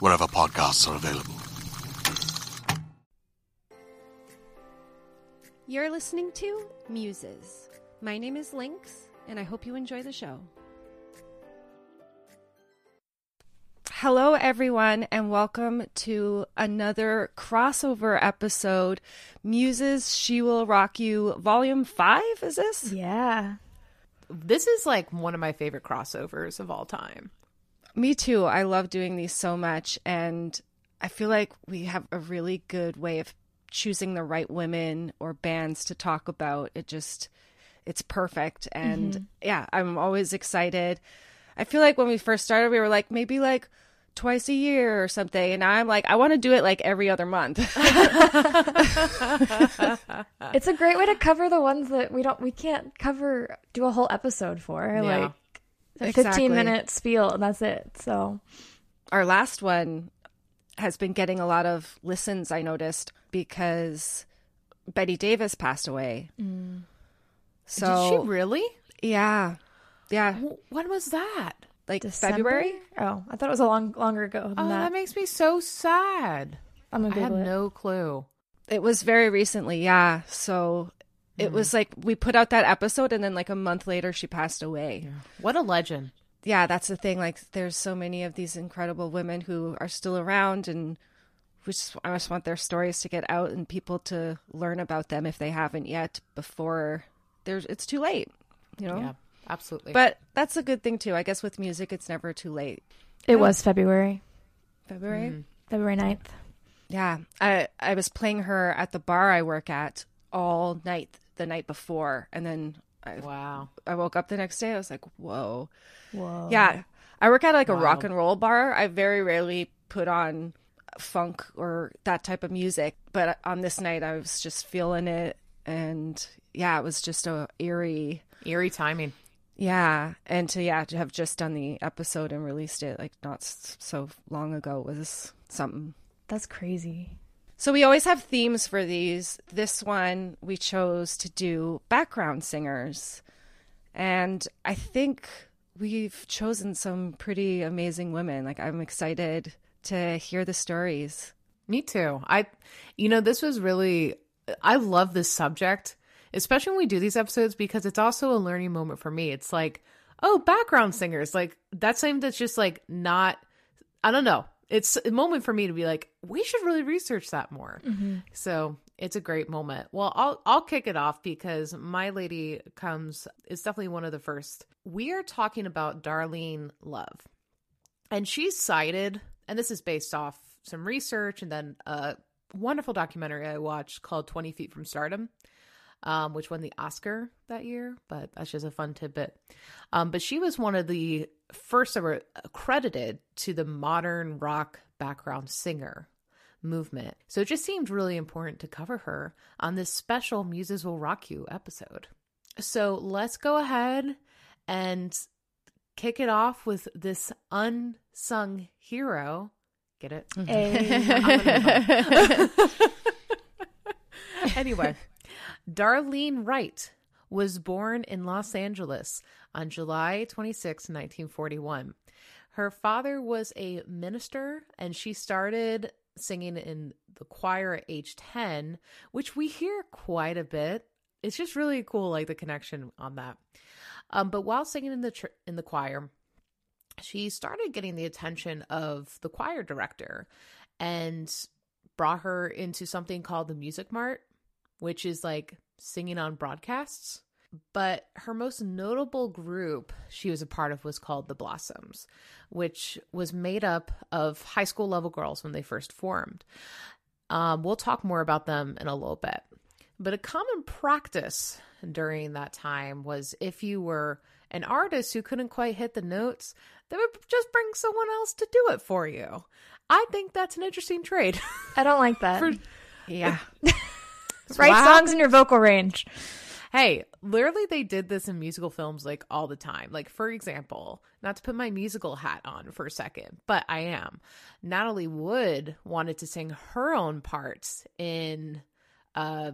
wherever podcasts are available. You're listening to Muses. My name is Lynx, and I hope you enjoy the show. Hello, everyone, and welcome to another crossover episode Muses, She Will Rock You, Volume 5. Is this? Yeah. This is like one of my favorite crossovers of all time. Me too. I love doing these so much, and I feel like we have a really good way of choosing the right women or bands to talk about. It just, it's perfect. And mm-hmm. yeah, I'm always excited. I feel like when we first started, we were like, maybe like, twice a year or something and i'm like i want to do it like every other month it's a great way to cover the ones that we don't we can't cover do a whole episode for yeah. like exactly. 15 minute spiel and that's it so our last one has been getting a lot of listens i noticed because Betty davis passed away mm. so did she really yeah yeah when was that like December? February. Oh, I thought it was a long longer ago than oh, that. that makes me so sad. I'm gonna I had it. no clue. It was very recently, yeah. So it mm. was like we put out that episode, and then like a month later, she passed away. Yeah. What a legend! Yeah, that's the thing. Like, there's so many of these incredible women who are still around, and we just I just want their stories to get out and people to learn about them if they haven't yet before there's it's too late. You know. Yeah. Absolutely. But that's a good thing too. I guess with music, it's never too late. It was February. February? Mm. February 9th. Yeah. I, I was playing her at the bar I work at all night the night before. And then I, wow. I woke up the next day. I was like, whoa. Whoa. Yeah. I work at like a rock and roll bar. I very rarely put on funk or that type of music. But on this night, I was just feeling it. And yeah, it was just a eerie, eerie timing. Yeah, and to yeah to have just done the episode and released it like not so long ago was something. That's crazy. So we always have themes for these. This one we chose to do background singers. And I think we've chosen some pretty amazing women. Like I'm excited to hear the stories. Me too. I you know, this was really I love this subject especially when we do these episodes because it's also a learning moment for me. It's like, oh, background singers, like that's something that's just like not, I don't know. It's a moment for me to be like, we should really research that more. Mm-hmm. So it's a great moment. Well, I'll I'll kick it off because my lady comes is definitely one of the first. We are talking about Darlene Love, and she's cited, and this is based off some research and then a wonderful documentary I watched called 20 Feet from Stardom, um, which won the Oscar that year, but that's just a fun tidbit. Um, but she was one of the first ever accredited to the modern rock background singer movement. So it just seemed really important to cover her on this special Muses Will Rock You episode. So let's go ahead and kick it off with this unsung hero. Get it? Hey. anyway, Darlene Wright was born in Los Angeles on July 26, 1941. Her father was a minister, and she started singing in the choir at age 10, which we hear quite a bit. It's just really cool, like the connection on that. Um, but while singing in the tr- in the choir, she started getting the attention of the choir director and brought her into something called the Music Mart, which is like singing on broadcasts. But her most notable group she was a part of was called the Blossoms, which was made up of high school level girls when they first formed. Um, we'll talk more about them in a little bit. But a common practice during that time was if you were an artist who couldn't quite hit the notes, they would just bring someone else to do it for you. I think that's an interesting trade. I don't like that. for, yeah. Write songs in your vocal range. Hey, literally, they did this in musical films like all the time. Like, for example, not to put my musical hat on for a second, but I am. Natalie Wood wanted to sing her own parts in uh,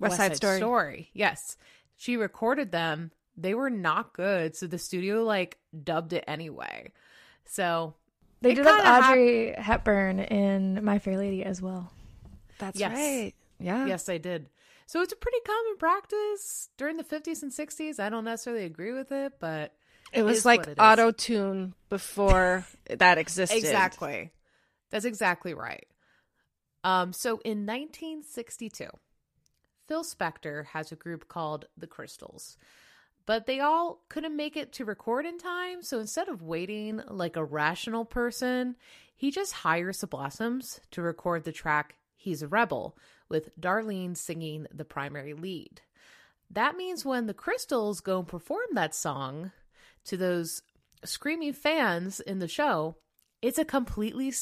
West, West Side, Side Story. Story. Yes, she recorded them. They were not good, so the studio like dubbed it anyway. So they did that Audrey ha- Hepburn in My Fair Lady as well. That's yes. right. Yeah. Yes, I did. So it's a pretty common practice during the 50s and 60s. I don't necessarily agree with it, but it was like auto tune before that existed. Exactly. That's exactly right. Um, so in 1962, Phil Spector has a group called the Crystals, but they all couldn't make it to record in time. So instead of waiting like a rational person, he just hires the Blossoms to record the track He's a Rebel, with Darlene singing the primary lead. That means when the Crystals go and perform that song to those screaming fans in the show, it's a completely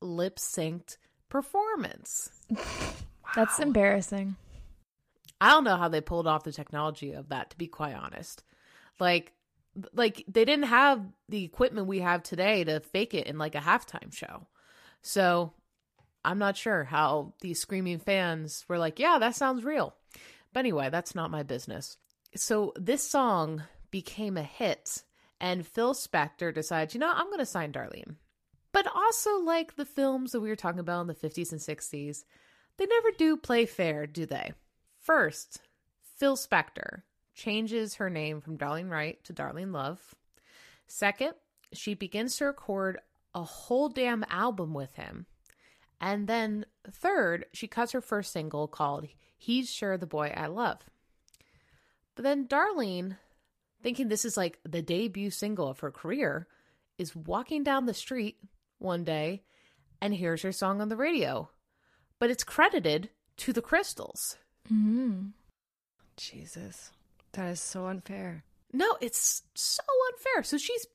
lip synced performance. That's embarrassing. I don't know how they pulled off the technology of that, to be quite honest. Like, like they didn't have the equipment we have today to fake it in like a halftime show. So I'm not sure how these screaming fans were like, yeah, that sounds real. But anyway, that's not my business. So this song became a hit, and Phil Spector decides, you know, I'm going to sign Darlene. But also, like the films that we were talking about in the 50s and 60s, they never do play fair, do they? First, Phil Spector changes her name from Darlene Wright to Darlene Love. Second, she begins to record a whole damn album with him and then third, she cuts her first single called He's Sure the Boy I Love. But then Darlene, thinking this is like the debut single of her career, is walking down the street one day and hears her song on the radio. But it's credited to the Crystals. Mm-hmm. Jesus. That is so unfair. No, it's so unfair. So she's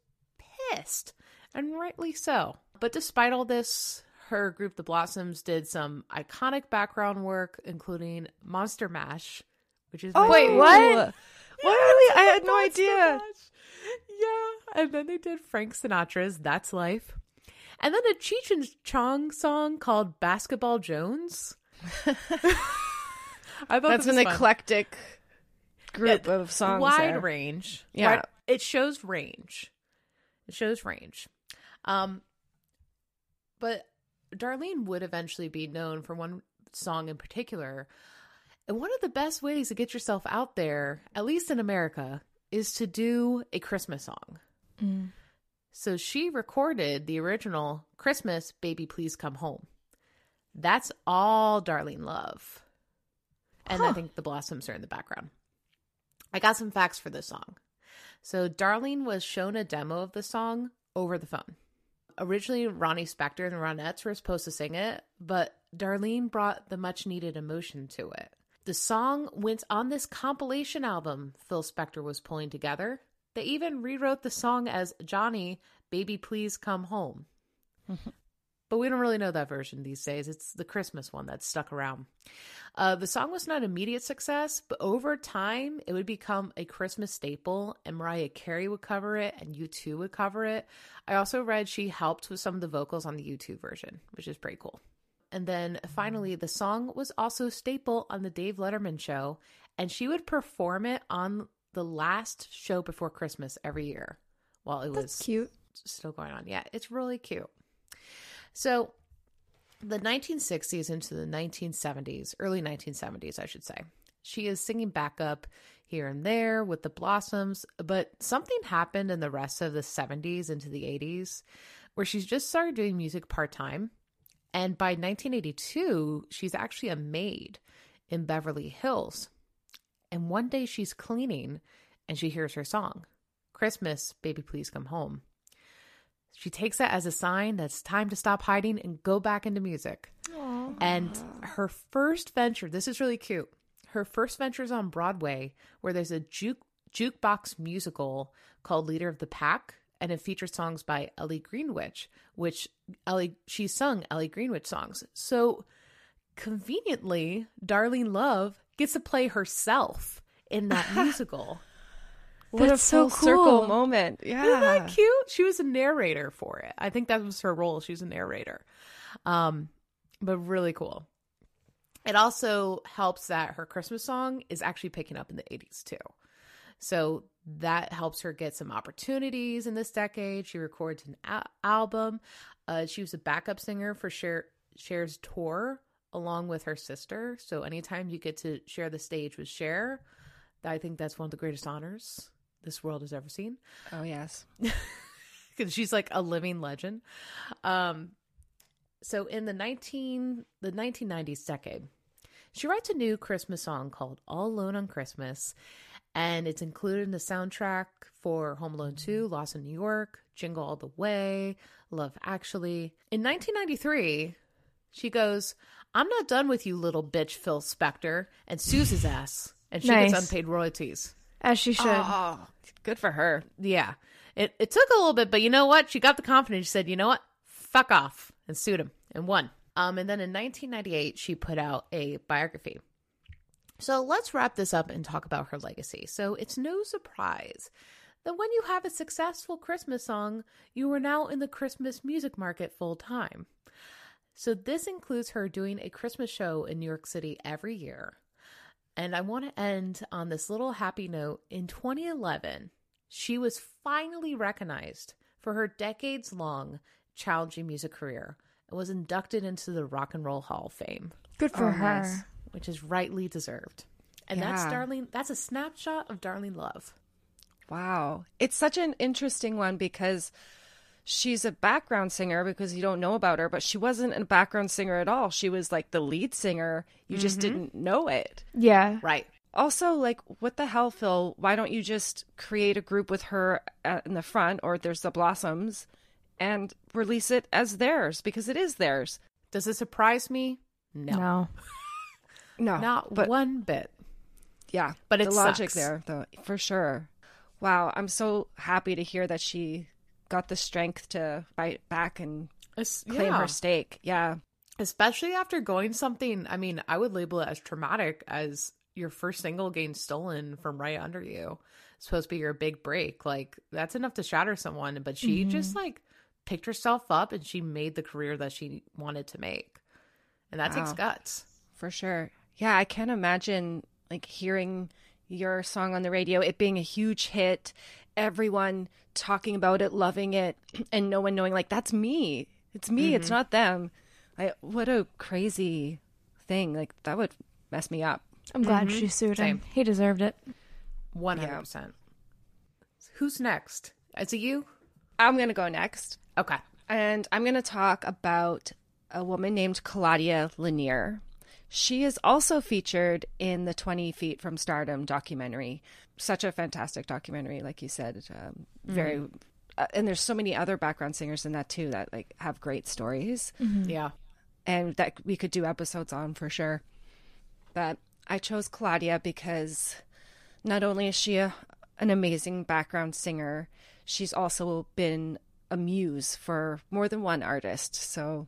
pissed, and rightly so. But despite all this, her group, The Blossoms, did some iconic background work, including Monster Mash, which is oh wait, what? Yeah, really? I had no idea. Mash. Yeah, and then they did Frank Sinatra's "That's Life," and then a Cheech and Chong song called "Basketball Jones." I thought that's an fun. eclectic group of songs. Wide there. range. Yeah, wide, it shows range. It shows range. Um, but Darlene would eventually be known for one song in particular. And one of the best ways to get yourself out there, at least in America, is to do a Christmas song. Mm. So she recorded the original Christmas Baby Please Come Home. That's all Darlene Love. And huh. I think the Blossoms are in the background. I got some facts for this song. So Darlene was shown a demo of the song over the phone Originally, Ronnie Spector and the Ronettes were supposed to sing it, but Darlene brought the much needed emotion to it. The song went on this compilation album Phil Spector was pulling together. They even rewrote the song as Johnny, Baby Please Come Home. But we don't really know that version these days. It's the Christmas one that's stuck around. Uh, the song was not an immediate success, but over time, it would become a Christmas staple, and Mariah Carey would cover it, and U2 would cover it. I also read she helped with some of the vocals on the U2 version, which is pretty cool. And then finally, the song was also a staple on the Dave Letterman show, and she would perform it on the last show before Christmas every year while it That's was cute. still going on. Yeah, it's really cute. So, the 1960s into the 1970s, early 1970s, I should say. She is singing backup here and there with the Blossoms, but something happened in the rest of the 70s into the 80s where she's just started doing music part time. And by 1982, she's actually a maid in Beverly Hills. And one day she's cleaning and she hears her song, Christmas, Baby Please Come Home. She takes that as a sign that it's time to stop hiding and go back into music. Aww. And her first venture, this is really cute. Her first venture is on Broadway, where there's a juke jukebox musical called Leader of the Pack, and it features songs by Ellie Greenwich, which Ellie she sung Ellie Greenwich songs. So conveniently, Darlene Love gets to play herself in that musical. What That's a so full circle cool. moment. Yeah. Isn't that cute? She was a narrator for it. I think that was her role. She was a narrator. Um, but really cool. It also helps that her Christmas song is actually picking up in the 80s too. So that helps her get some opportunities in this decade. She records an a- album. Uh, she was a backup singer for Cher, Cher's tour along with her sister. So anytime you get to share the stage with Cher, I think that's one of the greatest honors this world has ever seen Oh yes. because she's like a living legend. Um, so in the nineteen the nineteen nineties decade, she writes a new Christmas song called "All Alone on Christmas," and it's included in the soundtrack for Home Alone Two, Lost in New York, Jingle All the Way, Love Actually. In nineteen ninety three, she goes, "I'm not done with you, little bitch, Phil Spector," and sues his ass, and she Nice. gets unpaid royalties. As she should. Oh, good for her. Yeah. It it took a little bit, but you know what? She got the confidence. She said, "You know what? Fuck off," and sued him and won. Um, and then in 1998, she put out a biography. So let's wrap this up and talk about her legacy. So it's no surprise that when you have a successful Christmas song, you are now in the Christmas music market full time. So this includes her doing a Christmas show in New York City every year. And I want to end on this little happy note. In 2011, she was finally recognized for her decades long challenging music career and was inducted into the Rock and Roll Hall of Fame, Good for Oh, her. nice. which is rightly deserved. And that's Yeah. Darlene, that's a snapshot of Darlene Love. Wow. It's such an interesting one because she's a background singer because you don't know about her, but she wasn't a background singer at all. She was like the lead singer. You just mm-hmm. didn't know it. Yeah. Right. Also, like, what the hell, Phil? Why don't you just create a group with her uh, in the front, or there's the Blossoms, and release it as theirs because it is theirs. Does it surprise me? No. No. No, Not but one bit. yeah, but it the logic sucks. there, though, for sure. Wow, I'm so happy to hear that she got the strength to fight back and claim yeah. her stake. Yeah, Especially after going something, I mean, I would label it as traumatic as your first single getting stolen from right under you. It's supposed to be your big break. Like, that's enough to shatter someone. But she mm-hmm. just like picked herself up and she made the career that she wanted to make. And that takes guts. for sure. Yeah, I can't imagine like hearing your song on the radio, it being a huge hit, everyone talking about it, loving it, and no one knowing like that's me. It's me. It's mm-hmm. not them. I what a crazy thing. Like that would mess me up. I'm glad mm-hmm. she sued him. Same. He deserved it. 100%. Who's next? Is it you? I'm gonna go next. Okay. and I'm going to talk about a woman named Claudia Lennear. She is also featured in the 20 Feet from Stardom documentary. Such a fantastic documentary, like you said. Um, very uh, and there's so many other background singers in that too that like have great stories. Mm-hmm. Yeah. And that we could do episodes on for sure. But I chose Claudia because not only is she a, an amazing background singer, she's also been a muse for more than one artist. So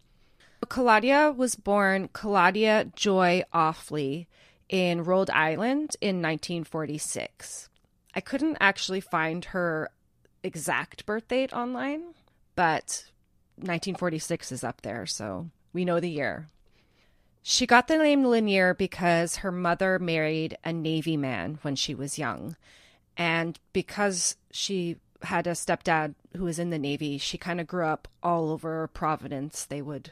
Claudia was born Claudia Joy Offley in Rhode Island in 1946. I couldn't actually find her exact birth date online, but 1946 is up there, so we know the year. She got the name Lennear because her mother married a Navy man when she was young. And because she had a stepdad who was in the Navy, she kind of grew up all over Providence. They would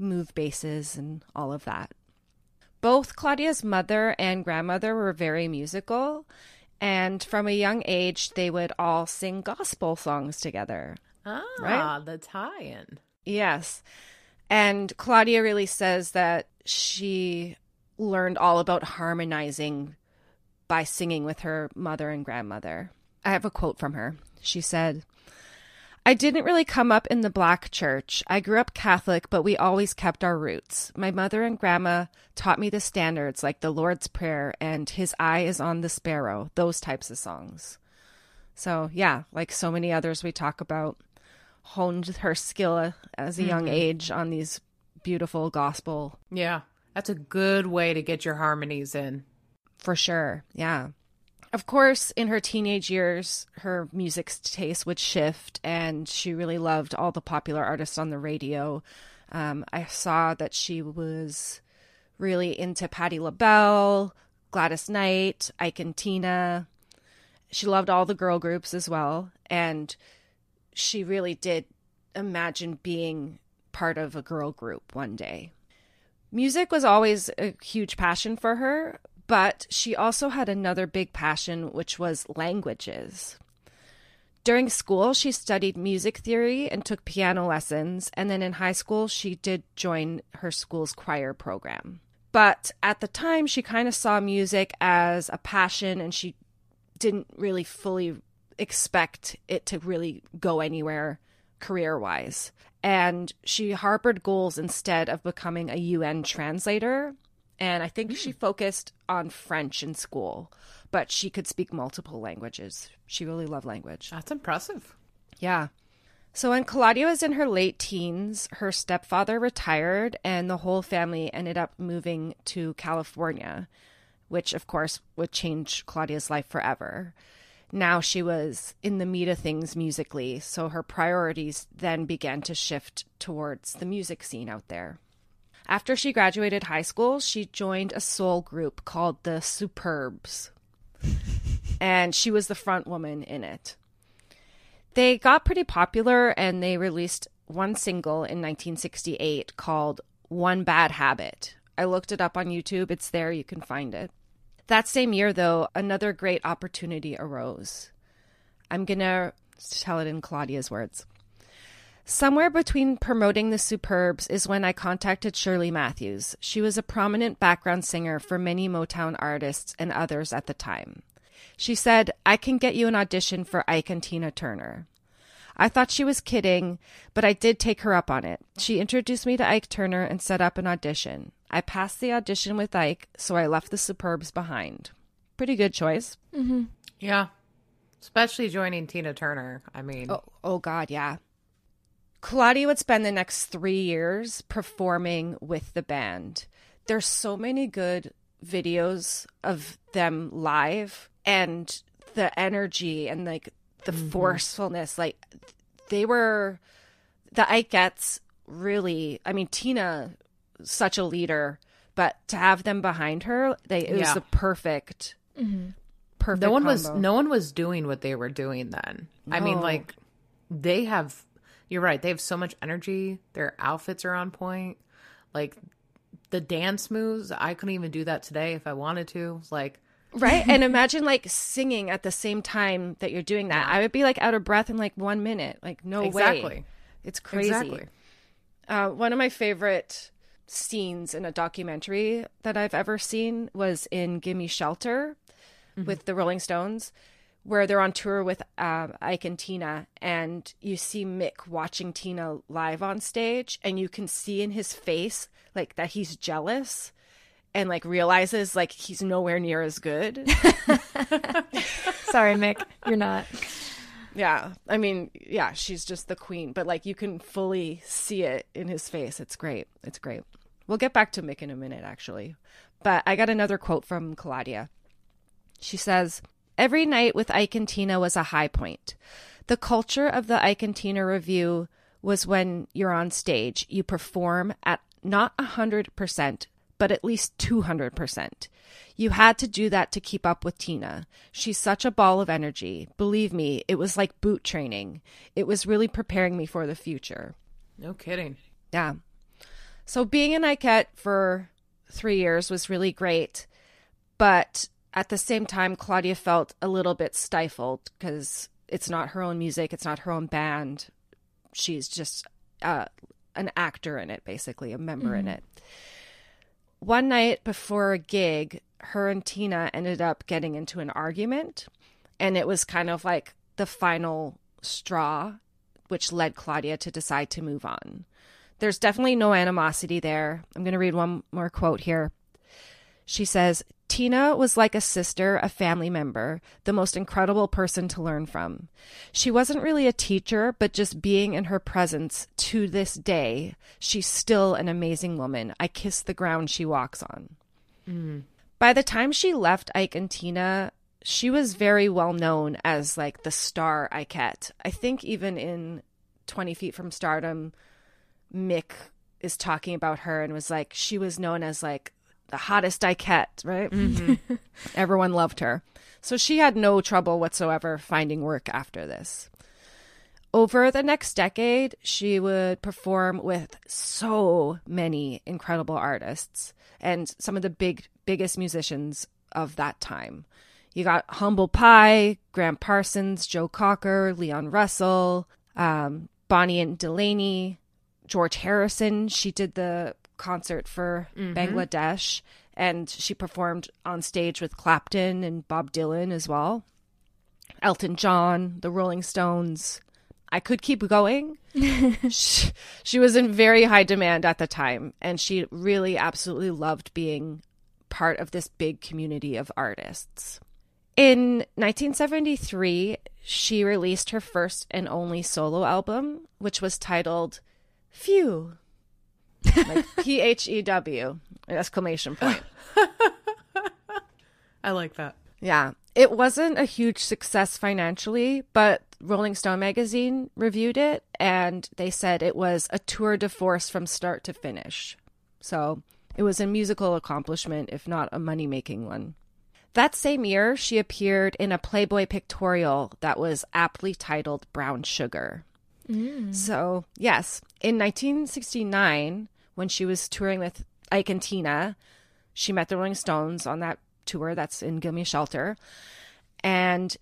move bases and all of that. Both Claudia's mother and grandmother were very musical, and from a young age, they would all sing gospel songs together. Ah, right? the tie in. Yes. And Claudia really says that she learned all about harmonizing by singing with her mother and grandmother. I have a quote from her. She said, I didn't really come up in the black church. I grew up Catholic, but we always kept our roots. My mother and grandma taught me the standards like the Lord's Prayer and His Eye is on the Sparrow, those types of songs. So, yeah, like so many others we talk about, honed her skill as a young mm-hmm. age on these beautiful gospel. Yeah, that's a good way to get your harmonies in. For sure. Yeah. Of course, in her teenage years, her music taste would shift, and she really loved all the popular artists on the radio. Um, I saw that she was really into Patti LaBelle, Gladys Knight, Ike and Tina. She loved all the girl groups as well, and she really did imagine being part of a girl group one day. Music was always a huge passion for her, but she also had another big passion, which was languages. During school, she studied music theory and took piano lessons, and then in high school, she did join her school's choir program. But at the time, she kind of saw music as a passion and she didn't really fully expect it to really go anywhere career wise. And she harbored goals instead of becoming a UN translator and I think mm. she focused on French in school, but she could speak multiple languages. She really loved language. That's impressive. Yeah. So when Claudia was in her late teens, her stepfather retired and the whole family ended up moving to California, which of course would change Claudia's life forever. Now she was in the meat of things musically, so her priorities then began to shift towards the music scene out there. After she graduated high school, she joined a soul group called the Superbs. and she was the front woman in it. They got pretty popular and they released one single in 1968 called One Bad Habit. I looked it up on YouTube, it's there, you can find it. That same year, though, another great opportunity arose. I'm going to tell it in Claudia's words. Somewhere between promoting the Superbs is when I contacted Shirley Matthews. She was a prominent background singer for many Motown artists and others at the time. She said, I can get you an audition for Ike and Tina Turner. I thought she was kidding, but I did take her up on it. She introduced me to Ike Turner and set up an audition. I passed the audition with Ike, so I left the Superbs behind. Pretty good choice. Mm-hmm. Yeah. Especially joining Tina Turner. I mean, oh, oh God, yeah. Claudia would spend the next three years performing with the band. There's so many good videos of them live and the energy and like the mm-hmm. forcefulness. Like they were, the Ikettes really, I mean, Tina, such a leader, but to have them behind her, they, it yeah. was the perfect, mm-hmm. perfect. No one combo. was, no one was doing what they were doing then. No. I mean, like they have you're right. They have so much energy. Their outfits are on point. Like the dance moves, I couldn't even do that today if I wanted to. Like Right? and imagine like singing at the same time that you're doing that. I would be like out of breath in like 1 minute. Like no way. exactly. way. It's crazy. Exactly. Uh, one of my favorite scenes in a documentary that I've ever seen was in Gimme Shelter mm-hmm. with the Rolling Stones where they're on tour with uh, Ike and Tina, and you see Mick watching Tina live on stage, and you can see in his face like that he's jealous and like realizes like he's nowhere near as good. Sorry, Mick, you're not. Yeah, I mean, yeah, she's just the queen, but like you can fully see it in his face. It's great. It's great. We'll get back to Mick in a minute, actually. But I got another quote from Claudia. She says, Every night with Ike and Tina was a high point. The culture of the Ike and Tina Revue was when you're on stage, you perform at not 100%, but at least 200%. You had to do that to keep up with Tina. She's such a ball of energy. Believe me, it was like boot training. It was really preparing me for the future. No kidding. Yeah. So being in Ikette for three years was really great. But at the same time, Claudia felt a little bit stifled because it's not her own music, it's not her own band. She's just uh, an actor in it, basically, a member mm-hmm. in it. One night before a gig, her and Tina ended up getting into an argument, and it was kind of like the final straw, which led Claudia to decide to move on. There's definitely no animosity there. I'm going to read one more quote here. She says, Tina was like a sister, a family member, the most incredible person to learn from. She wasn't really a teacher, but just being in her presence to this day, she's still an amazing woman. I kiss the ground she walks on. Mm. By the time she left Ike and Tina, she was very well known as like the star Ikette. I think even in 20 Feet from Stardom, Mick is talking about her and was like, she was known as like the hottest Ikette, right? Mm-hmm. Everyone loved her. So she had no trouble whatsoever finding work after this. Over the next decade, she would perform with so many incredible artists and some of the big biggest musicians of that time. You got Humble Pie, Gram Parsons, Joe Cocker, Leon Russell, um, Bonnie and Delaney, George Harrison. She did the concert for mm-hmm. Bangladesh, and she performed on stage with Clapton and Bob Dylan as well. Elton John, the Rolling Stones. I could keep going. she, she was in very high demand at the time, and she really absolutely loved being part of this big community of artists. In 1973, she released her first and only solo album, which was titled Phew like P H E W exclamation point. I like that. Yeah. It wasn't a huge success financially, but Rolling Stone magazine reviewed it and they said it was a tour de force from start to finish. So it was a musical accomplishment, if not a money making one. That same year, she appeared in a Playboy pictorial that was aptly titled Brown Sugar. Mm. So, yes, in 1969, when she was touring with Ike and Tina, she met the Rolling Stones on that tour that's in Gimme Shelter. And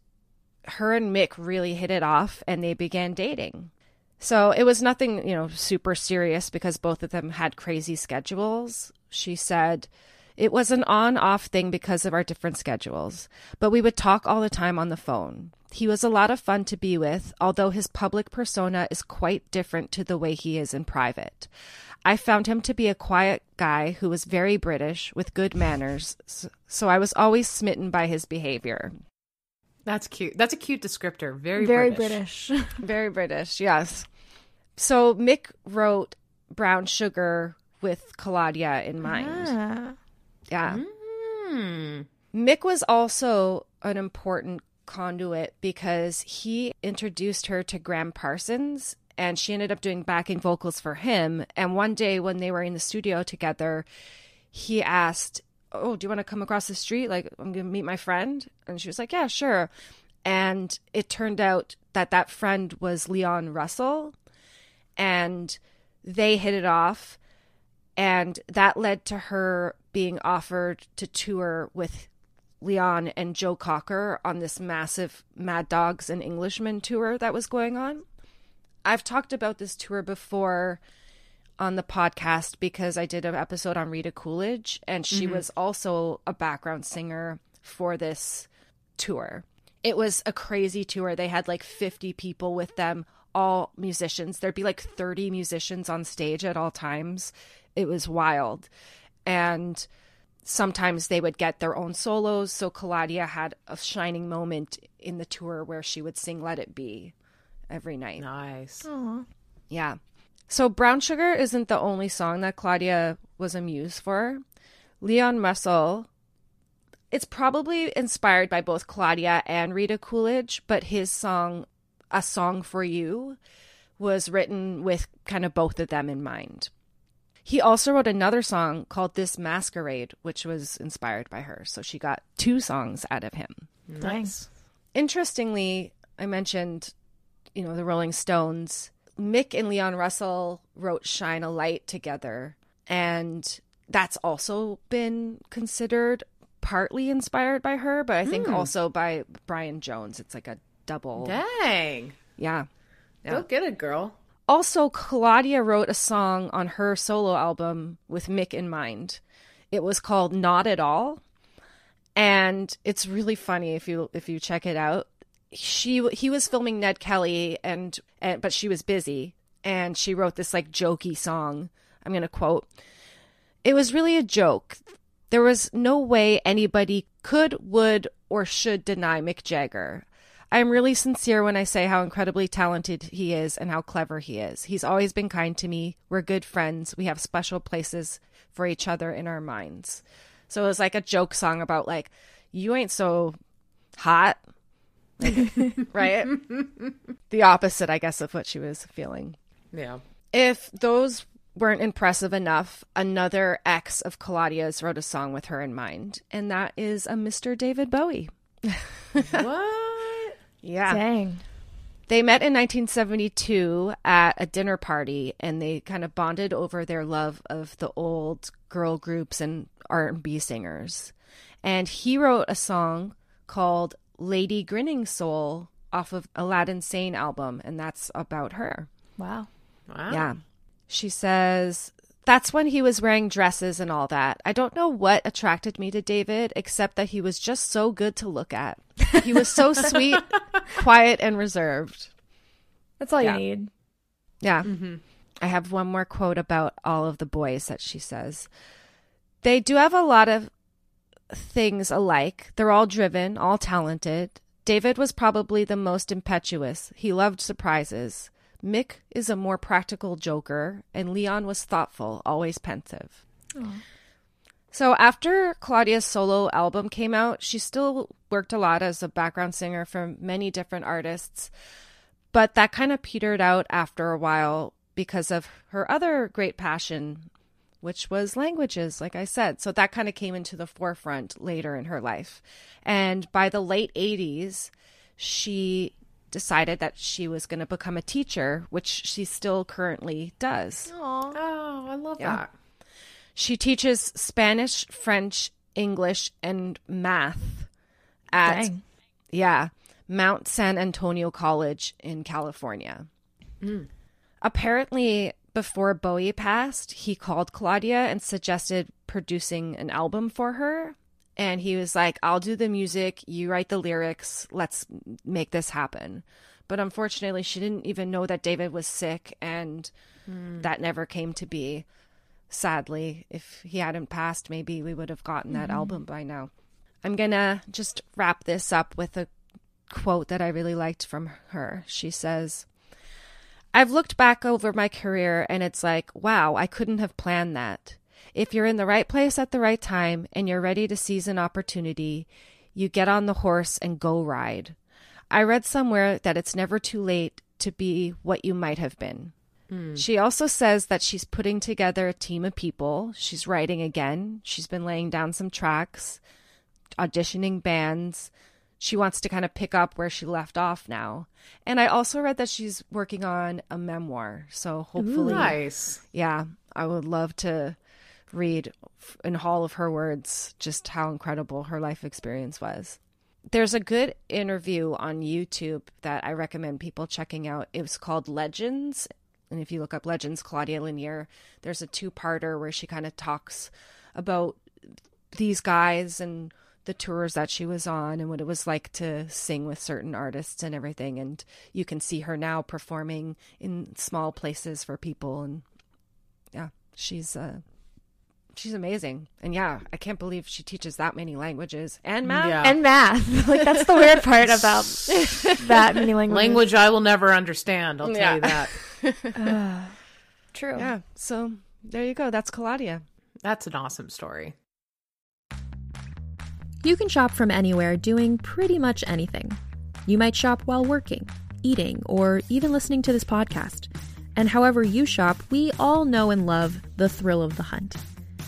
her and Mick really hit it off and they began dating. So it was nothing, you know, super serious because both of them had crazy schedules. She said, it was an on off thing because of our different schedules, but we would talk all the time on the phone. He was a lot of fun to be with, although his public persona is quite different to the way he is in private. I found him to be a quiet guy who was very British with good manners, so I was always smitten by his behavior. That's cute. That's a cute descriptor. Very very British. British. very British. Yes. So Mick wrote Brown Sugar with Claudia in mind. Ah. Yeah. Mm. Mick was also an important conduit because he introduced her to Gram Parsons and she ended up doing backing vocals for him. And one day when they were in the studio together, he asked, Oh, do you want to come across the street? Like, I'm going to meet my friend. And she was like, Yeah, sure. And it turned out that that friend was Leon Russell. And they hit it off. And that led to her being offered to tour with Leon and Joe Cocker on this massive Mad Dogs and Englishmen tour that was going on. I've talked about this tour before on the podcast because I did an episode on Rita Coolidge, and she mm-hmm. was also a background singer for this tour. It was a crazy tour. They had like 50 people with them, all musicians. There'd be like 30 musicians on stage at all times. It was wild. And sometimes they would get their own solos. So Claudia had a shining moment in the tour where she would sing Let It Be every night. Nice. Aww. Yeah. So Brown Sugar isn't the only song that Claudia was a muse for. Leon Russell, it's probably inspired by both Claudia and Rita Coolidge, but his song, A Song for You, was written with kind of both of them in mind. He also wrote another song called This Masquerade, which was inspired by her. So she got two songs out of him. Nice. Interestingly, I mentioned, you know, the Rolling Stones. Mick and Leon Russell wrote Shine a Light together. And that's also been considered partly inspired by her, but I think hmm. also by Brian Jones. It's like a double. Dang. Yeah. Yeah. Go get it, girl. Also, Claudia wrote a song on her solo album with Mick in mind. It was called Not at All. And it's really funny if you if you check it out. She he was filming Ned Kelly and, and but she was busy and she wrote this like jokey song. I'm going to quote. It was really a joke. There was no way anybody could, would, or should deny Mick Jagger. I am really sincere when I say how incredibly talented he is and how clever he is. He's always been kind to me. We're good friends. We have special places for each other in our minds. So it was like a joke song about like, you ain't so hot. right? the opposite, I guess, of what she was feeling. Yeah. If those weren't impressive enough, another ex of Claudia's wrote a song with her in mind, and that is a Mr. David Bowie. what? Yeah. Dang. They met in 1972 at a dinner party and they kind of bonded over their love of the old girl groups and R&B singers. And he wrote a song called Lady Grinning Soul off of Aladdin Sane album and that's about her. Wow. Wow. Yeah. She says, That's when he was wearing dresses and all that. I don't know what attracted me to David, except that he was just so good to look at. He was so sweet, quiet, and reserved. That's all Yeah. you need. Yeah. Mm-hmm. I have one more quote about all of the boys that she says. They do have a lot of things alike. They're all driven, all talented. David was probably the most impetuous. He loved surprises. Mick is a more practical joker, and Leon was thoughtful, always pensive. So after Claudia's solo album came out, she still worked a lot as a background singer for many different artists, but that kind of petered out after a while because of her other great passion, which was languages, like I said. So that kind of came into the forefront later in her life. And by the late 80s, she decided that she was going to become a teacher, which she still currently does. Oh, I love Yeah. that. She teaches Spanish, French, English, and math at Dang. yeah, Mount San Antonio College in California. Mm. Apparently, before Bowie passed, he called Claudia and suggested producing an album for her. And he was like, I'll do the music, you write the lyrics, let's make this happen. But unfortunately, she didn't even know that David was sick, and hmm. that never came to be. Sadly, if he hadn't passed, maybe we would have gotten that mm-hmm. album by now. I'm gonna just wrap this up with a quote that I really liked from her. She says, I've looked back over my career and it's like, wow, I couldn't have planned that. If you're in the right place at the right time and you're ready to seize an opportunity, you get on the horse and go ride. I read somewhere that it's never too late to be what you might have been. Hmm. She also says that she's putting together a team of people. She's writing again. She's been laying down some tracks, auditioning bands. She wants to kind of pick up where she left off now. And I also read that she's working on a memoir. So hopefully, Nice. yeah, I would love to read in all of her words just how incredible her life experience was. There's a good interview on YouTube that I recommend people checking out. It was called Legends. And if you look up Legends, Claudia Lennear, there's a two parter where she kind of talks about these guys and the tours that she was on and what it was like to sing with certain artists and everything. And you can see her now performing in small places for people. And yeah, she's uh, she's amazing. And yeah, I can't believe she teaches that many languages and math. Yeah. And math. like that's the weird part about that many languages. Language I will never understand, I'll tell yeah. you that. uh, true. Yeah. So there you go. That's Claudia. That's an awesome story. You can shop from anywhere doing pretty much anything. You might shop while working, eating, or even listening to this podcast. And however you shop, we all know and love the thrill of the hunt.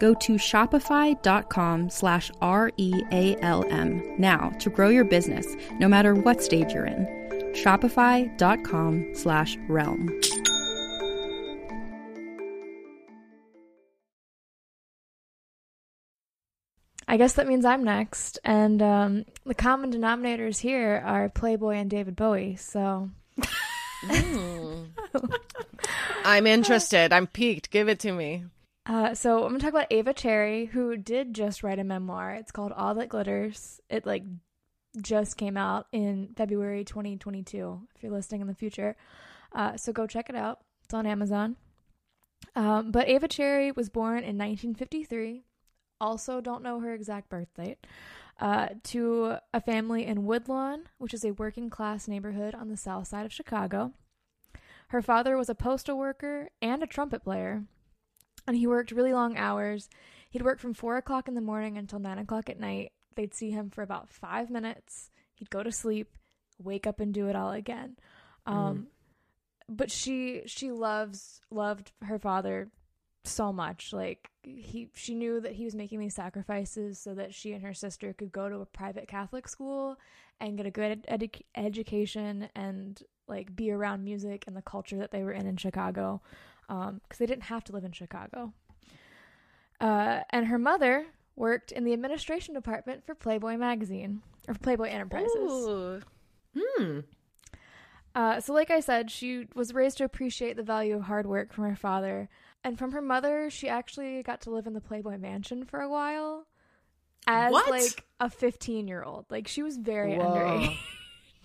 Go to shopify.com slash R-E-A-L-M now to grow your business, no matter what stage you're in shopify.com slash realm. I guess that means I'm next. And um, the common denominators here are Playboy and David Bowie. So. mm. I'm interested. I'm peaked. Give it to me. Uh, so I'm gonna talk about Ava Cherry, who did just write a memoir. It's called All That Glitters. It like just came out in February 2022, if you're listening in the future. Uh, so go check it out. It's on Amazon. Um, but Ava Cherry was born in 1953. Also, don't know her exact birth date. Uh, to a family in Woodlawn, which is a working class neighborhood on the south side of Chicago. Her father was a postal worker and a trumpet player, and he worked really long hours. He'd work from 4 o'clock in the morning until 9 o'clock at night, They'd see him for about five minutes. He'd go to sleep, wake up, and do it all again. Um, mm. But she she loves loved her father so much. Like he she knew that he was making these sacrifices so that she and her sister could go to a private Catholic school and get a good edu- education and like be around music and the culture that they were in in Chicago because um, they didn't have to live in Chicago. Uh, and her mother worked in the administration department for Playboy magazine or Playboy Enterprises. Ooh. Hmm. Uh, so, like I said, she was raised to appreciate the value of hard work from her father. And from her mother, she actually got to live in the Playboy mansion for a while as what? like a 15 year old. Like, she was very Whoa. underage.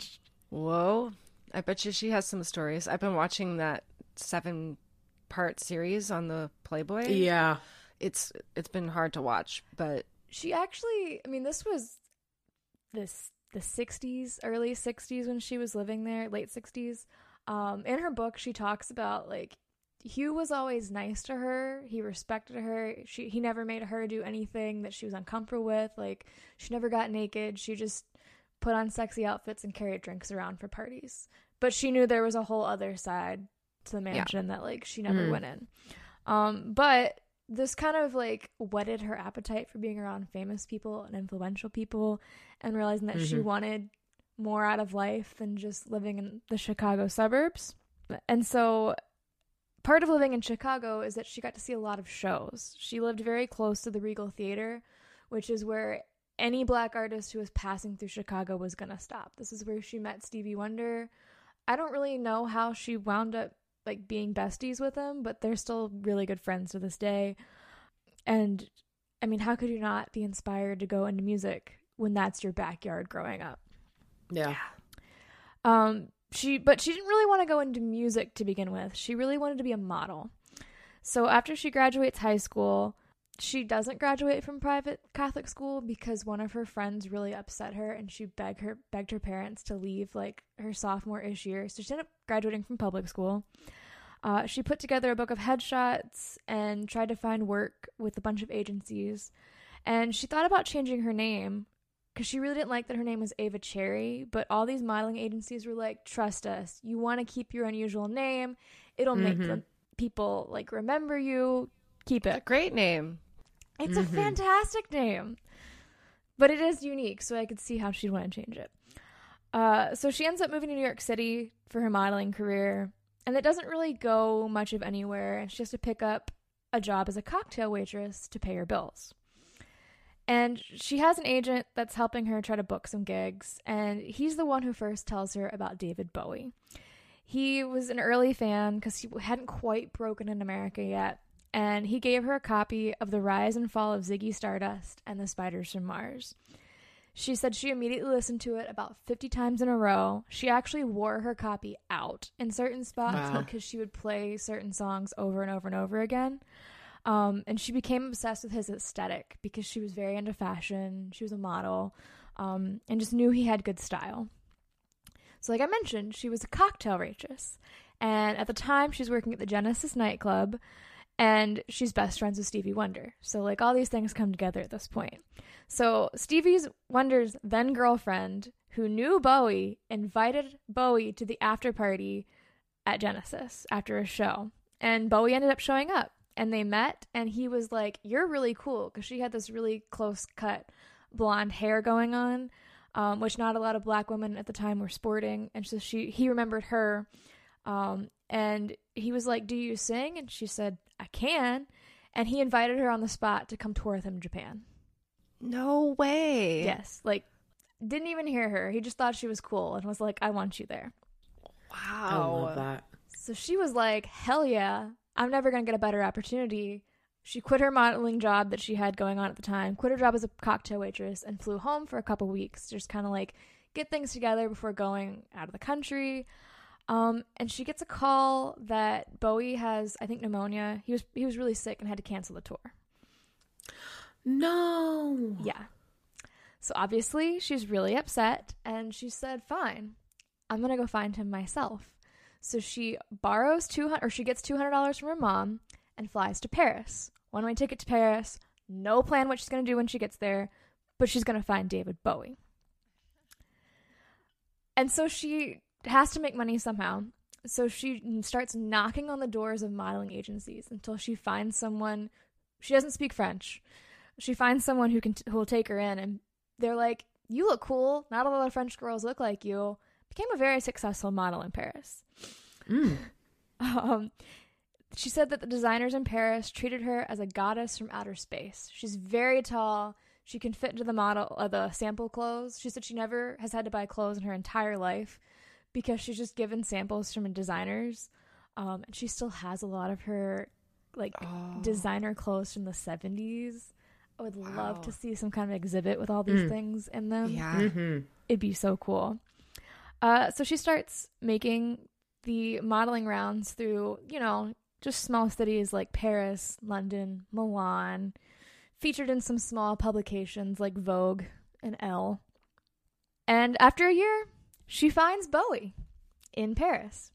Whoa. I bet you she has some stories. I've been watching that seven part series on the Playboy. Yeah. It's it's been hard to watch, but She actually, I mean, this was this the 60s, early 60s when she was living there, late 60s. Um, in her book, she talks about like Hugh was always nice to her. He respected her. She he never made her do anything that she was uncomfortable with. Like she never got naked. She just put on sexy outfits and carried drinks around for parties. But she knew there was a whole other side to the mansion that like she never Mm. went in. Um, but this kind of like whetted her appetite for being around famous people and influential people and realizing that she Mhm. wanted more out of life than just living in the Chicago suburbs. And so part of living in Chicago is that she got to see a lot of shows. She lived very close to the Regal Theater, which is where any black artist who was passing through Chicago was going to stop. This is where she met Stevie Wonder. I don't really know how she wound up like being besties with him, but they're still really good friends to this day. And I mean, how could you not be inspired to go into music when that's your backyard growing up? Yeah. Um, she but she didn't really want to go into music to begin with. She really wanted to be a model. So after she graduates high school, she doesn't graduate from private Catholic school because one of her friends really upset her and she begged her begged her parents to leave like her sophomore ish year. So she ended up graduating from public school. Uh, she put together a book of headshots and tried to find work with a bunch of agencies. And she thought about changing her name because she really didn't like that her name was Ava Cherry, but all these modeling agencies were like, "Trust us. You want to keep your unusual name. It'll make Mhm. the people like remember you. Keep it. great name. It's a Mhm. fantastic name, but it is unique, so I could see how she'd want to change it. Uh, so she ends up moving to New York City for her modeling career, and it doesn't really go much of anywhere. And she has to pick up a job as a cocktail waitress to pay her bills. And she has an agent that's helping her try to book some gigs, and he's the one who first tells her about David Bowie. He was an early fan because he hadn't quite broken in America yet, and he gave her a copy of The Rise and Fall of Ziggy Stardust and the Spiders from Mars. She said she immediately listened to it about 50 times in a row. She actually wore her copy out in certain spots Wow. because she would play certain songs over and over and over again. Um, and she became obsessed with his aesthetic because she was very into fashion. She was a model um, and just knew he had good style. So, like I mentioned, she was a cocktail waitress. And at the time, she was working at the Genesis nightclub and she's best friends with Stevie Wonder. So, like, all these things come together at this point. So, Stevie's Wonder's then girlfriend, who knew Bowie, invited Bowie to the after party at Genesis after a show. And Bowie ended up showing up and they met. And he was like, You're really cool because she had this really close cut blonde hair going on. Um, which not a lot of black women at the time were sporting, and so she he remembered her, um, and he was like, "Do you sing?" And she said, "I can," and he invited her on the spot to come tour with him in Japan. No way. Yes, like didn't even hear her. He just thought she was cool and was like, "I want you there." Wow. I Wow. love that. So she was like, "Hell yeah! I'm never gonna get a better opportunity." She quit her modeling job that she had going on at the time, quit her job as a cocktail waitress, and flew home for a couple weeks, just kind of like get things together before going out of the country. Um, and she gets a call that Bowie has, I think, pneumonia. He was he was really sick and had to cancel the tour. No. Yeah. So obviously she's really upset and she said, "Fine. I'm going to go find him myself." So she borrows 200 or she gets $200 from her mom and flies to Paris. One-way ticket to Paris. No plan what she's going to do when she gets there, but she's going to find David Bowie. And so she has to make money somehow. So she starts knocking on the doors of modeling agencies until she finds someone. She doesn't speak French. She finds someone who can who will take her in, and they're like, "You look cool. Not a lot of French girls look like you." Became a very successful model in Paris. Mm. Um, she said that the designers in Paris treated her as a goddess from outer space. She's very tall. She can fit into the model, uh, the sample clothes. She said she never has had to buy clothes in her entire life because she's just given samples from designers. Um, and she still has a lot of her like Oh. designer clothes from the seventies. I would love to see some kind of exhibit with all these Mm. things in them Yeah. Mm-hmm. it'd be so cool. Uh, so she starts making the modeling rounds through, you know, just small cities like Paris, London, Milan, featured in some small publications like Vogue and Elle. And after a year, she finds Bowie in Paris.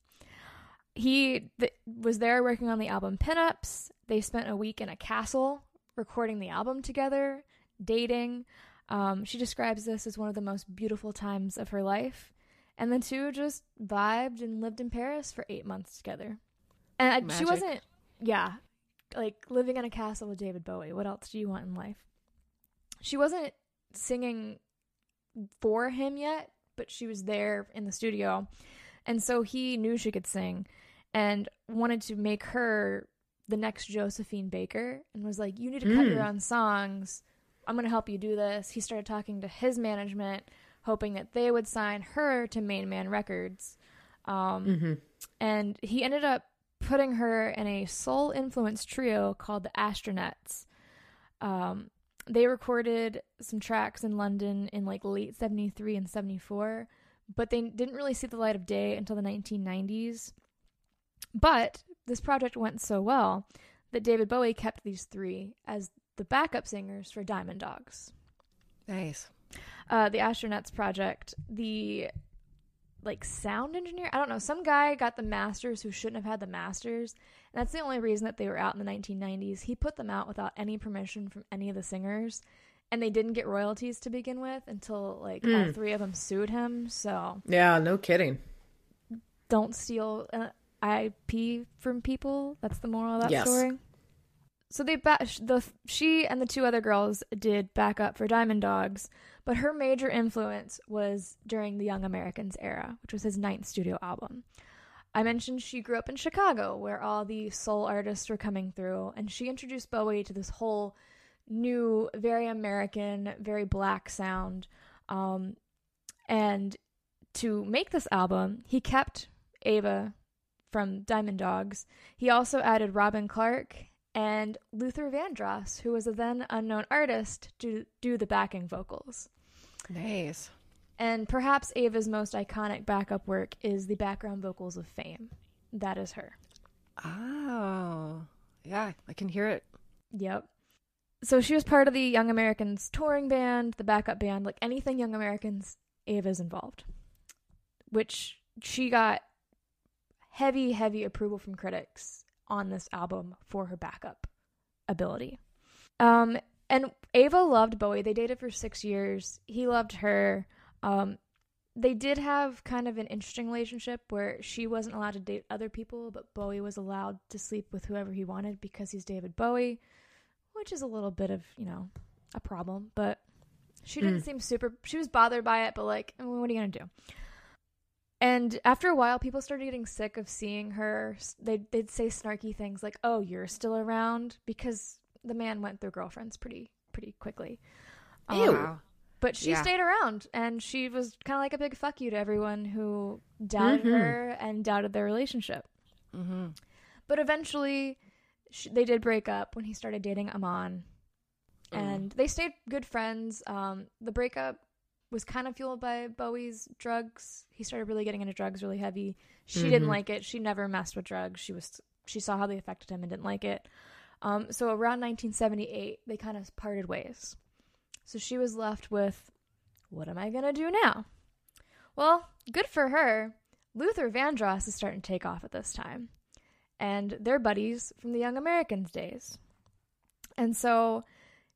He th- was there working on the album Pinups. They spent a week in a castle recording the album together, dating. Um, she describes this as one of the most beautiful times of her life. And the two just vibed and lived in Paris for eight months together. And I- she wasn't, yeah, like living in a castle with David Bowie. What else do you want in life? She wasn't singing for him yet, but she was there in the studio. And so he knew she could sing and wanted to make her the next Josephine Baker and was like, You need to cut your own songs. I'm going to help you do this. He started talking to his management, hoping that they would sign her to MainMan Records. Um, And he ended up putting her in a soul influenced trio called the Astronettes. Um, they recorded some tracks in London in like late 73 and 74, but they didn't really see the light of day until the 1990s. But this project went so well that David Bowie kept these three as the backup singers for Diamond Dogs. Nice. Uh, the Astronettes project, the like sound engineer, I don't know, some guy got the masters who shouldn't have had the masters. And that's the only reason that they were out in the 1990s. He put them out without any permission from any of the singers. And they didn't get royalties to begin with until like all three of them sued him. So Yeah, no kidding. don't steal uh, IP from people. That's the moral of that Yes. story. So they ba- the she and the two other girls did backup for Diamond Dogs, but her major influence was during the Young Americans era, which was his ninth studio album. I mentioned she grew up in Chicago, where all the soul artists were coming through, and she introduced Bowie to this whole new, very American, very black sound. Um, and to make this album, he kept Ava from Diamond Dogs. He also added Robin Clark and Luther Vandross, who was a then unknown artist, to do the backing vocals. Nice. And perhaps Ava's most iconic backup work is the background vocals of Fame. That is her. Oh, yeah, I can hear it. Yep. So she was part of the Young Americans touring band, the backup band, like anything Young Americans, Ava's involved. Which she got heavy, heavy approval from critics on this album for her backup ability. Um, and Ava loved Bowie. They dated for six years. He loved her. Um, they did have kind of an interesting relationship where she wasn't allowed to date other people, but Bowie was allowed to sleep with whoever he wanted because he's David Bowie, which is a little bit of, you know, a problem. But she didn't seem super, she was bothered by it, but like, what are you going to do? And after a while, people started getting sick of seeing her. They'd, they'd say snarky things like, oh, you're still around because the man went through girlfriends pretty, pretty quickly. Um, Ew. Wow. But she Yeah. stayed around and she was kind of like a big fuck you to everyone who doubted her and doubted their relationship. Mm-hmm. But eventually, sh- they did break up when he started dating Iman. And they stayed good friends. Um, the breakup was kind of fueled by Bowie's drugs. He started really getting into drugs really heavy. She didn't like it. She never messed with drugs. She was she saw how they affected him and didn't like it. Um, so around 1978, they kind of parted ways. So she was left with, what am I gonna do now? Well, good for her. Luther Vandross is starting to take off at this time, and they're buddies from the Young Americans days. And so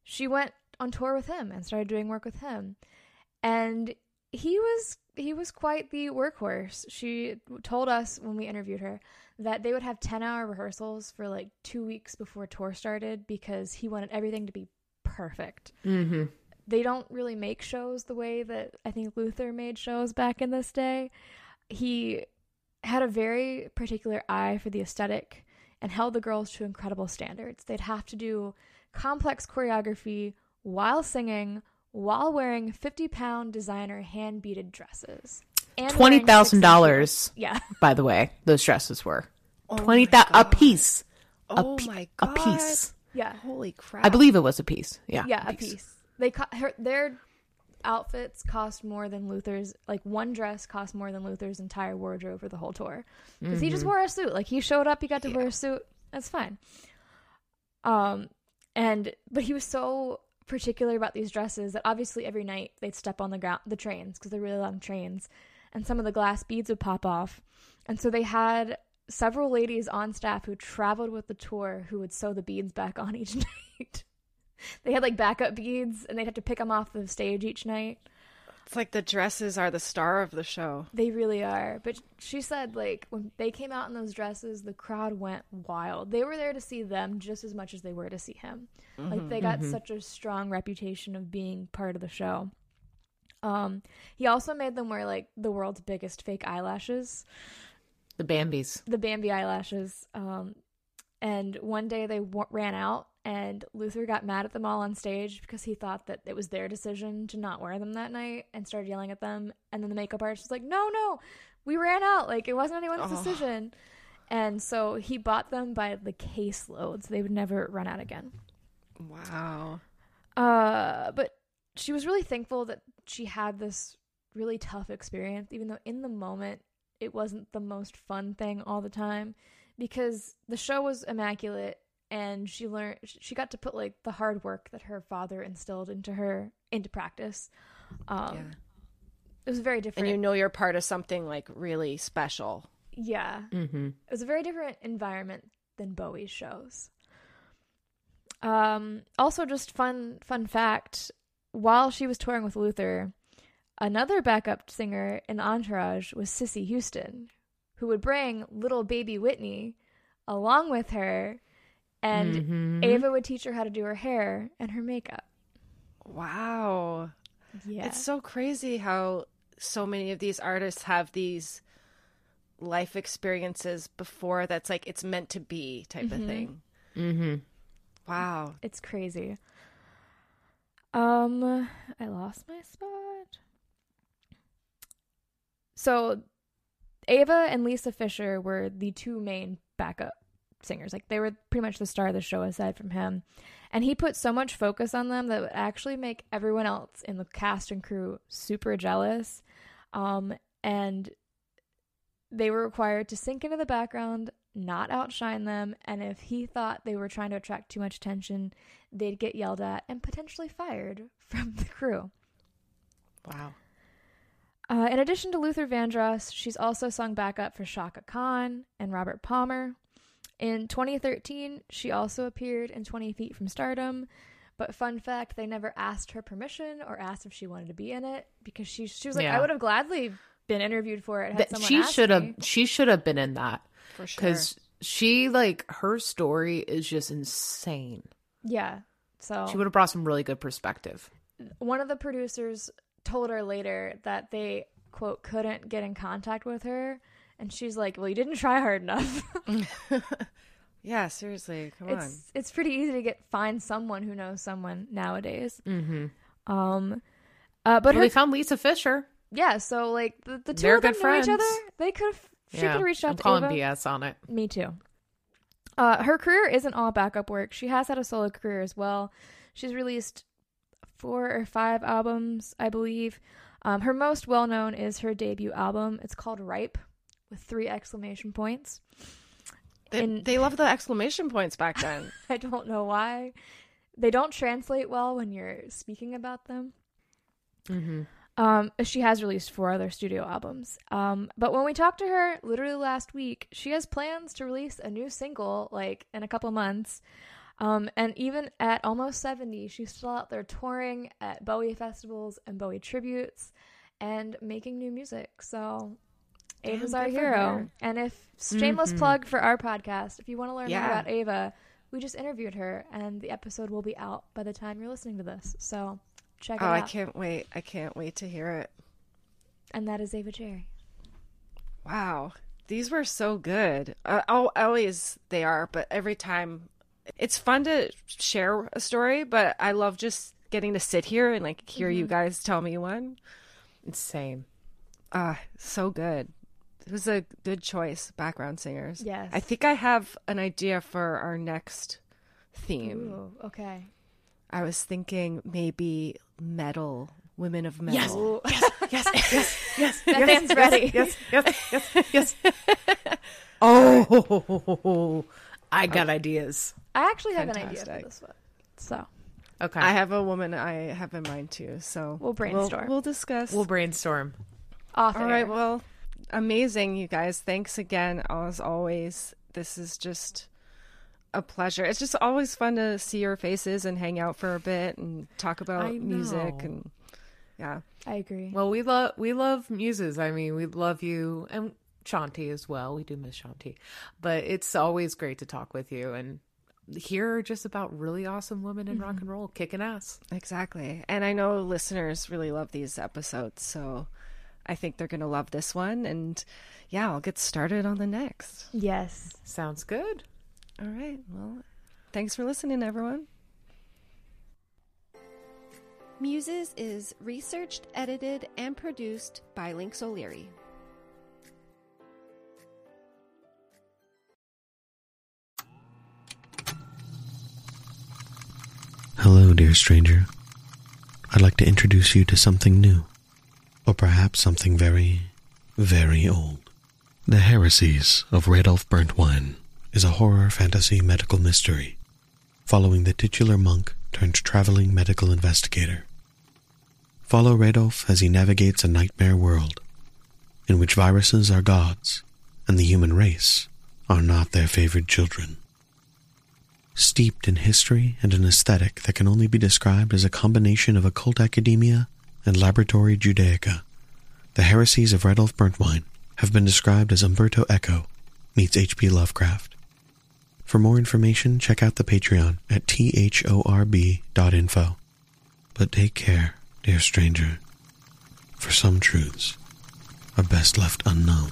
she went on tour with him and started doing work with him. And he was he was quite the workhorse. She told us when we interviewed her that they would have 10-hour rehearsals for like 2 weeks before tour started because he wanted everything to be perfect. Mm-hmm. They don't really make shows the way that I think Luther made shows back in this day. He had a very particular eye for the aesthetic and held the girls to incredible standards. They'd have to do complex choreography while singing, while wearing 50 pound designer hand beaded dresses. and Twenty wearing thousand six-inch dollars. Yeah. By the way, those dresses were Oh twenty my thousand a God. piece. A Oh pe- my A God. piece. Yeah. Holy crap! I believe it was a piece. Yeah. Yeah, a piece. They co- her, their outfits cost more than Luther's. Like one dress cost more than Luther's entire wardrobe for the whole tour because he just wore a suit. Like he showed up, he got to wear a suit, That's fine. Um, and but he was so particular about these dresses that obviously every night they'd step on the ground, the trains because they're really long trains, and some of the glass beads would pop off, and so they had several ladies on staff who traveled with the tour who would sew the beads back on each night. They had like backup beads, and they'd have to pick them off the stage each night. It's like the dresses are the star of the show. They really are. But she said, like, when they came out in those dresses, the crowd went wild. They were there to see them just as much as they were to see him. Like, they got such a strong reputation of being part of the show. Um, he also made them wear, like, the world's biggest fake eyelashes, The Bambies. the Bambi eyelashes. Um, and one day they w- ran out, and Luther got mad at them all on stage because he thought that it was their decision to not wear them that night and started yelling at them. And then the makeup artist was like, No, no, we ran out. Like, it wasn't anyone's decision. And so he bought them by the caseload, so They would never run out again. Wow. Uh, but she was really thankful that she had this really tough experience, even though in the moment it wasn't the most fun thing all the time, because the show was immaculate and she learned she got to put like the hard work that her father instilled into her into practice. Um, Yeah. It was very different. And you know you're part of something like really special. yeah, Mm-hmm. it was a very different environment than Bowie's shows. Um, also, just fun fun fact: while she was touring with Luther, another backup singer in Entourage was Cissy Houston, who would bring little baby Whitney along with her, and Mhm. Ava would teach her how to do her hair and her makeup. Wow. Yeah, It's so crazy how so many of these artists have these life experiences before that's like it's meant to be type of thing. Mm-hmm. Wow. It's crazy. Um, I lost my spot. So, Ava and Lisa Fischer were the two main backup singers. Like they were pretty much the star of the show aside from him. And he put so much focus on them that would actually make everyone else in the cast and crew super jealous. Um, and they were required to sink into the background, not outshine them, and if he thought they were trying to attract too much attention, they'd get yelled at and potentially fired from the crew. Wow. Uh, in addition to Luther Vandross, she's also sung backup for Chaka Khan and Robert Palmer. In 2013, she also appeared in 20 Feet from Stardom. But fun fact, they never asked her permission or asked if she wanted to be in it because she she was like, Yeah. I would have gladly been interviewed for it. Had That someone she should have. She should have been in that For sure. because she like her story is just insane. Yeah. So She would have brought some really good perspective. one of the producers told her later that they quote couldn't get in contact with her and she's like well you didn't try hard enough yeah, seriously. Come on. it's it's pretty easy to get find someone who knows someone nowadays Mm-hmm. um uh but Well, her they found Lisa Fischer. yeah so like the, the 2 They're of them good knew each friends. other they could have she could have reached out I'm to calling Ava. BS on it. Me too. Uh, her career isn't all backup work. She has had a solo career as well. She's released four or five albums, I believe. Um, her most well known is her debut album. It's called Ripe, with three exclamation points. They, in- they loved the exclamation points back then. I don't know why. They don't translate well when you're speaking about them. Mm-hmm. Um, she has released four other studio albums. Um, but when we talked to her literally last week, she has plans to release a new single like in a couple months. Um, and even at almost 70, she's still out there touring at Bowie festivals and Bowie tributes and making new music. So Damn, Ava's our hero. And if shameless Mhm. plug for our podcast, if you want to learn more about Ava, we just interviewed her and the episode will be out by the time you're listening to this. So check oh, it I can't wait. I can't wait to hear it. And that is Ava Cherry. Wow. These were so good. Uh, al- always they are, but every time it's fun to share a story, but I love just getting to sit here and like hear you guys tell me one. Insane. Ah, so good. It was a good choice, background singers. Yes. I think I have an idea for our next theme. Ooh, okay. I was thinking maybe metal, women of metal. Yes, Yes, yes, yes. That man's ready. Yes, yes, yes, yes. Oh, I got ideas. I actually have an idea for this one. So Okay. I have a woman I have in mind too. So We'll brainstorm. We'll, discuss. we'll brainstorm. off All right. Well, amazing, you guys. Thanks again, as always. This is just a pleasure. It's just always fun to see your faces and hang out for a bit and talk about music and yeah. I agree. Well, we love we love muses. I mean, we love you and Shanti as well. We do miss Shanti, but it's always great to talk with you and hear just about really awesome women in rock mm-hmm. and roll kicking ass. Exactly. And I know listeners really love these episodes, so I think they're going to love this one. And yeah, I'll get started on the next. yes. Sounds good. All right. Well, thanks for listening, everyone. Muses is researched, edited, and produced by Lynx O'Leary. Hello, dear stranger. I'd like to introduce you to something new, or perhaps something very, very old. The Heresies of Radolf Burntwine is a horror fantasy medical mystery following the titular monk turned traveling medical investigator. Follow Radolf as he navigates a nightmare world in which viruses are gods and the human race are not their favored children steeped in history and an aesthetic that can only be described as a combination of occult academia and laboratory Judaica. The heresies of Radolf Burntwine have been described as Umberto Eco meets H.P. Lovecraft. For more information, check out the Patreon at thorb.info. But take care, dear stranger, for some truths are best left unknown.